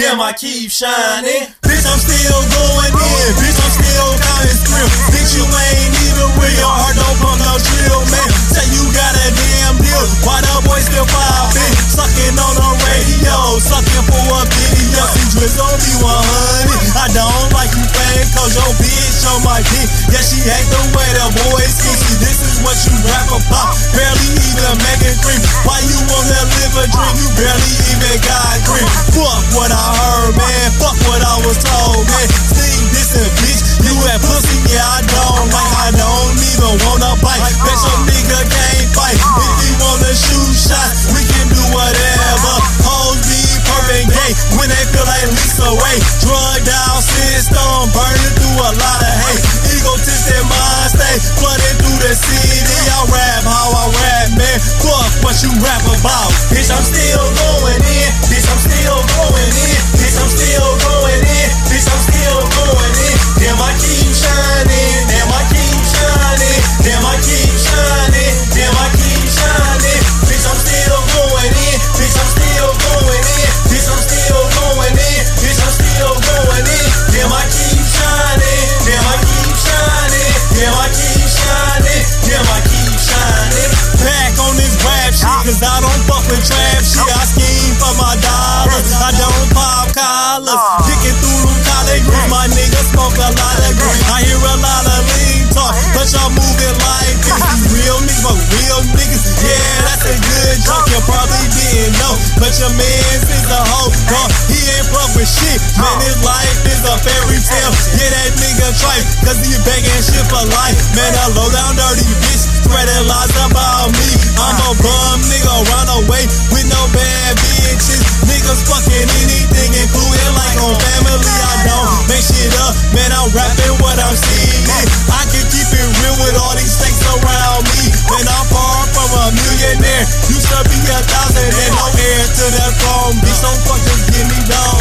I keep shining. Bitch, I'm still going in. Bitch, I'm still counting scream. Bitch, you ain't even real. Your heart don't pump no drill, man. Say you got a damn deal. Why the boy still popping? Sucking on the radio. Sucking for a video. See, Driz on me 100. I don't like you fake, cause your bitch on my dick. Yeah, she hate the way the boys see. See, this is what you rap about. Barely even making cream. Why you wanna live a dream? You barely Fuck what I heard, man. Fuck what I was told, man. Sing this bitch. You had pussy, yeah, I don't like. I don't even wanna bite. Bet your nigga can't fight. If he wanna shoot shots, we can do whatever. Hoes be perfect gay when they feel like Lisa Ray. Drug out system, burning through a lot of hate. Egotistic mind state, flooding through the city. I rap how I rap, man. Fuck what you rap about. Bitch, I'm still going with trap shit. I scheme for my dollars. I don't pop collars. Kicking through them college groups, my niggas smoke a lot of green. I hear a lot of lean talk, but y'all moving like this. Real niggas, but real niggas. Yeah, that's a good joke. You probably didn't know, but your man's is a hoe. Dog. He ain't fuck with shit. Man, his life is a fairy tale. Yeah, that nigga tripe, cause he begging shit for life. Man, a low down dirty bitch, spreading lies away with no bad bitches. Niggas fucking anything, including like on family. I don't make shit up, man. I'm rapping what I'm seeing. I can keep it real with all these things around me. When I'm far from a millionaire. Used to be a thousand and no heir to that phone. Bitch, don't fuck just get me down.